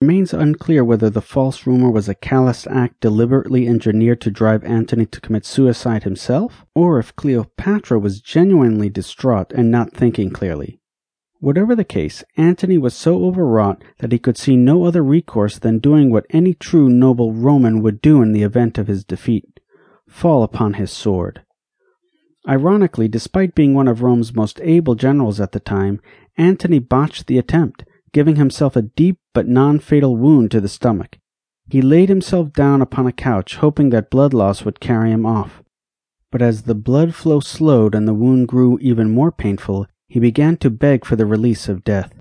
remains unclear whether the false rumor was a callous act deliberately engineered to drive Antony to commit suicide himself, or if Cleopatra was genuinely distraught and not thinking clearly. Whatever the case, Antony was so overwrought that he could see no other recourse than doing what any true noble Roman would do in the event of his defeat fall upon his sword. Ironically, despite being one of Rome's most able generals at the time, Antony botched the attempt, giving himself a deep but non-fatal wound to the stomach. He laid himself down upon a couch, hoping that blood loss would carry him off. But as the blood flow slowed and the wound grew even more painful, he began to beg for the release of death.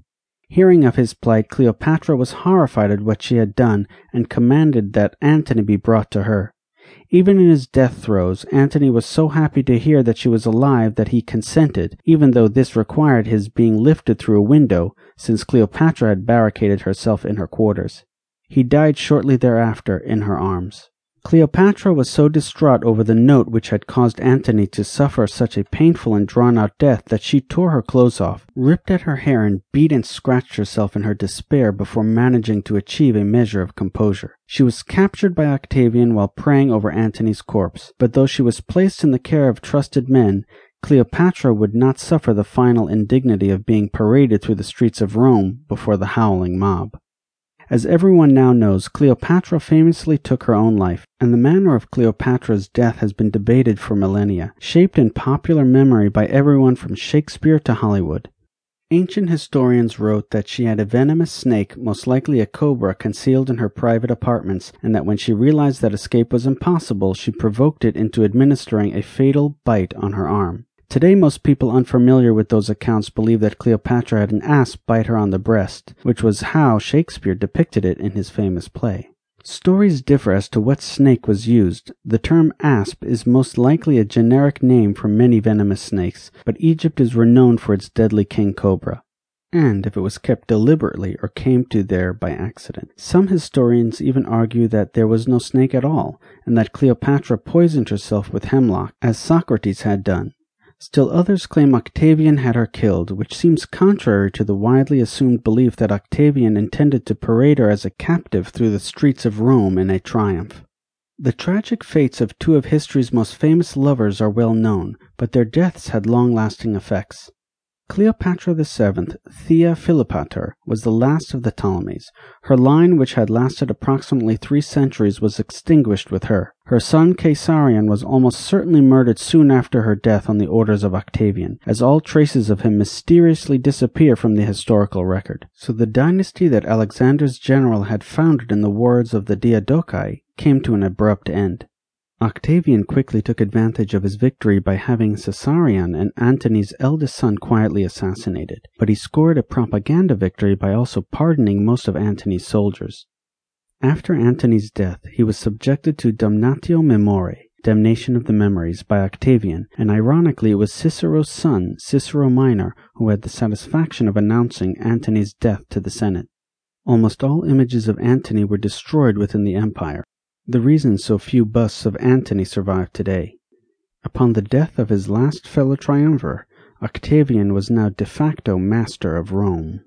Hearing of his plight, Cleopatra was horrified at what she had done and commanded that Antony be brought to her. Even in his death throes, Antony was so happy to hear that she was alive that he consented, even though this required his being lifted through a window, since Cleopatra had barricaded herself in her quarters. He died shortly thereafter in her arms. Cleopatra was so distraught over the note which had caused Antony to suffer such a painful and drawn out death that she tore her clothes off, ripped at her hair, and beat and scratched herself in her despair before managing to achieve a measure of composure. She was captured by Octavian while praying over Antony's corpse, but though she was placed in the care of trusted men, Cleopatra would not suffer the final indignity of being paraded through the streets of Rome before the howling mob. As everyone now knows, Cleopatra famously took her own life, and the manner of Cleopatra's death has been debated for millennia, shaped in popular memory by everyone from Shakespeare to Hollywood. Ancient historians wrote that she had a venomous snake, most likely a cobra, concealed in her private apartments, and that when she realized that escape was impossible, she provoked it into administering a fatal bite on her arm. Today, most people unfamiliar with those accounts believe that Cleopatra had an asp bite her on the breast, which was how Shakespeare depicted it in his famous play. Stories differ as to what snake was used. The term asp is most likely a generic name for many venomous snakes, but Egypt is renowned for its deadly king cobra. And if it was kept deliberately or came to there by accident. Some historians even argue that there was no snake at all, and that Cleopatra poisoned herself with hemlock, as Socrates had done. Still others claim Octavian had her killed, which seems contrary to the widely assumed belief that Octavian intended to parade her as a captive through the streets of Rome in a triumph. The tragic fates of two of history's most famous lovers are well known, but their deaths had long-lasting effects. Cleopatra VII, Thea Philopator, was the last of the Ptolemies. Her line, which had lasted approximately three centuries, was extinguished with her. Her son Caesarion was almost certainly murdered soon after her death on the orders of Octavian, as all traces of him mysteriously disappear from the historical record. So the dynasty that Alexander's general had founded in the wars of the Diadochi came to an abrupt end. Octavian quickly took advantage of his victory by having Caesarion and Antony's eldest son quietly assassinated, but he scored a propaganda victory by also pardoning most of Antony's soldiers. After Antony's death, he was subjected to damnatio memoriae, damnation of the memories, by Octavian, and ironically it was Cicero's son, Cicero Minor, who had the satisfaction of announcing Antony's death to the Senate. Almost all images of Antony were destroyed within the empire, the reason so few busts of Antony survive today. Upon the death of his last fellow triumvir, Octavian was now de facto master of Rome.